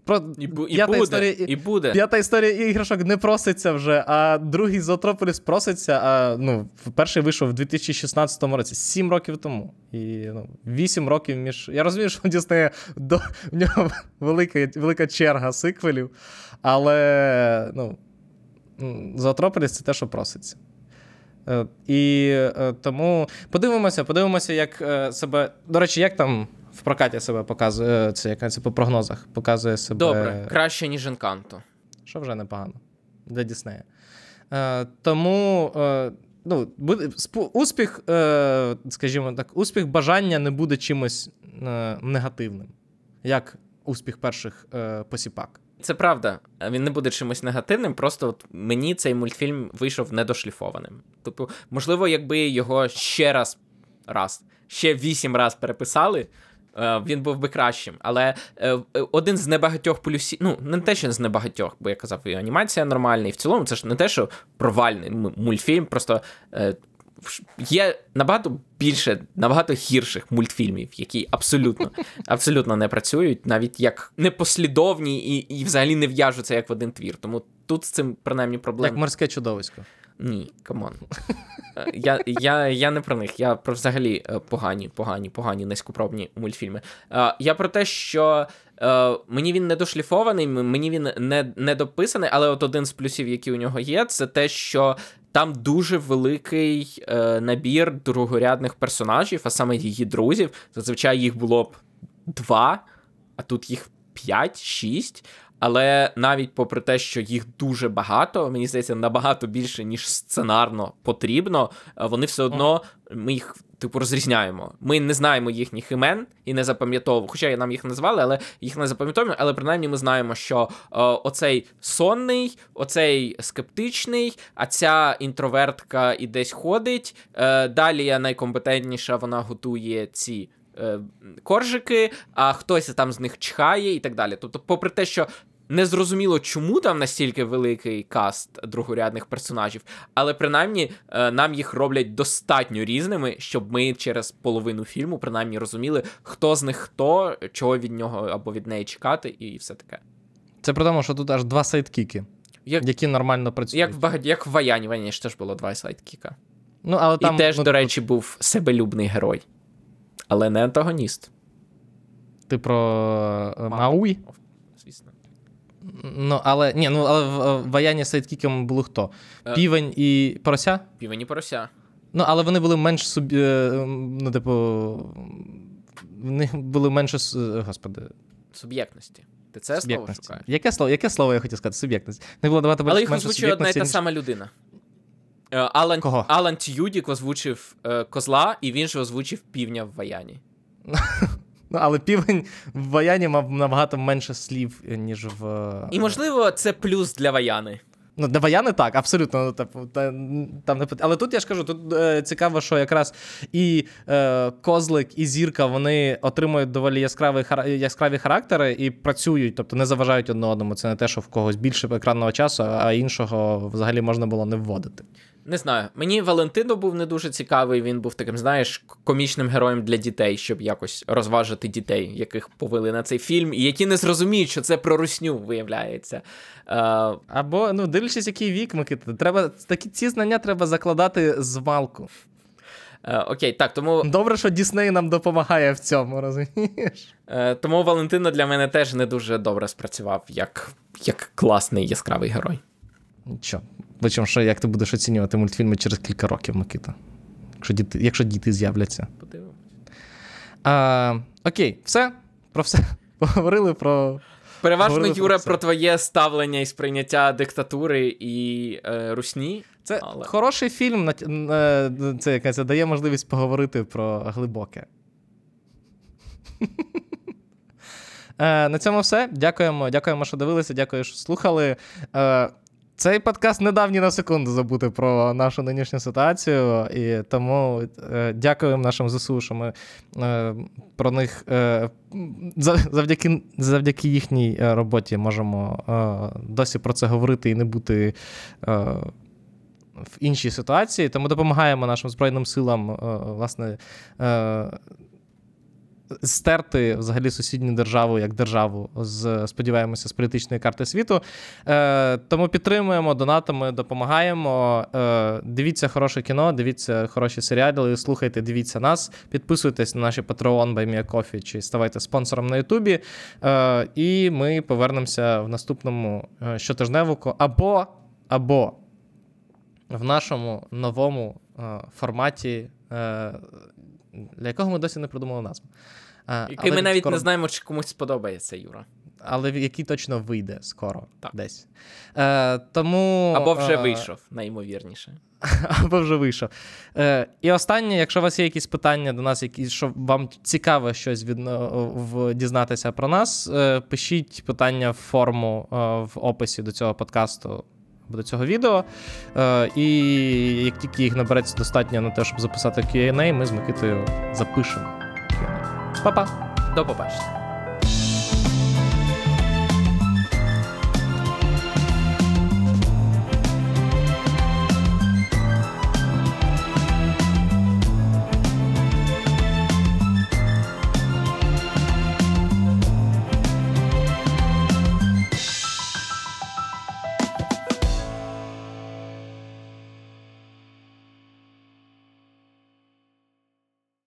Про... І, бу- і П'ята буде, історія- і буде. П'ята історія іграшок не проситься вже, а другий Зоотрополіс проситься. А ну, перший вийшов в 2016 році, сім років тому. І ну, 8 років між. Я розумію, що Діснея до в нього велика, велика черга сиквелів, але ну, м, Зоотрополіс це те, що проситься. Е, І е, тому подивимося, подивимося, як е, себе. До речі, як там в прокаті себе показує, це яка це по прогнозах показує себе. Добре, краще, ніж Енканто. що вже непогано для Діснея. Е, тому е, ну, буде, успіх, е, скажімо так, успіх бажання не буде чимось е, негативним, як успіх перших е, посіпак. Це правда, він не буде чимось негативним. Просто от мені цей мультфільм вийшов недошліфованим. Тобто, можливо, якби його ще раз, раз, ще вісім раз переписали. Е, Він був би кращим, але е, е, один з небагатьох плюсів, ну не те, що з небагатьох, бо я казав, і анімація нормальна, і в цілому це ж не те, що провальний мультфільм, просто є набагато більше, набагато гірших мультфільмів, які абсолютно, абсолютно не працюють, навіть як непослідовні і, і взагалі не в'яжуться як в один твір. Тому тут з цим принаймні проблем. Як морське чудовисько. Ні, come on. Е, Я, я, я не про них, я про взагалі е, погані, погані, погані, низькопробні мультфільми. Е, Я про те, що мені він не дошліфований, мені він не, не дописаний, але от один з плюсів, які у нього є, це те, що там дуже великий набір другорядних персонажів, а саме її друзів. Зазвичай їх було б два, а тут їх 5-6. Але навіть попри те, що їх дуже багато, мені здається, набагато більше, ніж сценарно потрібно, е, вони все одно ми їх. Типу розрізняємо. Ми не знаємо їхніх імен і не запам'ятовуємо. Хоча нам їх назвали, але їх не запам'ятовуємо. Але принаймні ми знаємо, що е, оцей сонний, оцей скептичний, а ця інтровертка і десь ходить. Е, далі найкомпетентніша вона готує ці е, коржики, а хтось там з них чхає і так далі. Тобто, попри те, що не зрозуміло, чому там настільки великий каст другорядних персонажів, але принаймні е, нам їх роблять достатньо різними, щоб ми через половину фільму принаймні розуміли, хто з них хто, чого від нього або від неї чекати, і все таке. Це при тому, що тут аж два сайдкіки, Як, які нормально працюють. як в багать, як в Ваяні, Ваяні ж теж було два сайдкіка. Ну, але там, і теж, ну, до речі, був себелюбний герой, але не антагоніст. Ти про е, Мауї? Звісно. Ну, але ні, ну але в, в Ваяні сайдкіком були хто? Е. Півень і порося? Півені порося. Ну, але вони були менш собі. е, Ну, типу. В них були менше. е, Господи. Суб'єктності. Ти це слово шукаєш? Яке слово, яке слово я хотів сказати? Суб'єктність. Них було давати Але їх озвучує одна і та ніж- сама людина. Е, Алан, Кого? Алан Тюдік озвучив е, козла, і він же озвучив півня в Ваяні. Ну, але півень в Ваяні мав набагато менше слів, е, ніж в. е, І, можливо, це плюс для Ваяни. Ну, для Ваяни так, абсолютно. Ну, типу, та, там не пот- Але тут я ж кажу, тут е, цікаво, що якраз і е, Козлик, і Зірка вони отримують доволі яскраві, яскраві характери і працюють, тобто не заважають одне одному. Це не те, що в когось більше екранного часу, а іншого взагалі можна було не вводити. Не знаю. Мені Валентино був не дуже цікавий. Він був таким, знаєш, комічним героєм для дітей, щоб якось розважити дітей, яких повели на цей фільм, і які не зрозуміють, що це про русню, виявляється. Е, Або, ну, дивлячись, який вік, Микита, треба такі ці знання треба закладати з малку. е, окей, так, тому, Добре, що Дісней нам допомагає в цьому, розумієш? е, тому Валентино для мене теж не дуже добре спрацював як, як класний яскравий герой. Нічого. Причому, що як ти будеш оцінювати мультфільми через кілька років, Микита? Якщо діти, якщо діти з'являться. А, окей, все. Про все. Поговорили про. Переважно, Говорили про Юра, все. про твоє ставлення і сприйняття диктатури і е, русні. Це Але- хороший фільм. е, Це якась дає можливість поговорити про глибоке. Е, На цьому все. Дякуємо, дякуємо, що дивилися, дякую, що слухали. Цей подкаст не дав ні на секунду забути про нашу нинішню ситуацію, і тому е, дякуємо нашим ЗСУ, що ми е, про них е, завдяки, завдяки їхній е, роботі можемо е, досі про це говорити і не бути. Е, в іншій ситуації, тому допомагаємо нашим Збройним силам, власне, стерти взагалі сусідню державу як державу з, сподіваємося, з політичної карти світу. Е, тому підтримуємо, донатами, допомагаємо. Е, дивіться хороше кіно, дивіться хороші серіали, слухайте, дивіться нас, підписуйтесь на наші Patreon, BuyMeACoffee чи ставайте спонсором на Ютубі. Е, і ми повернемося в наступному е, щотижневику або, або в нашому новому е, форматі, е, для якого ми досі не придумали назву. Е, Який ми навіть скоро- не знаємо, чи комусь сподобається, Юра. Але який точно вийде скоро Так. десь. Е, тому, Або вже е, вийшов, найімовірніше. Або вже вийшов. Е, і останнє, якщо у вас є якісь питання до нас, які, що вам цікаво щось від, в, дізнатися про нас, е, пишіть питання в форму е, в описі до цього подкасту до цього відео. Е, і як тільки їх набереться достатньо на те, щоб записати Q&A, ми з Микитою запишемо. Па-па! До побачення.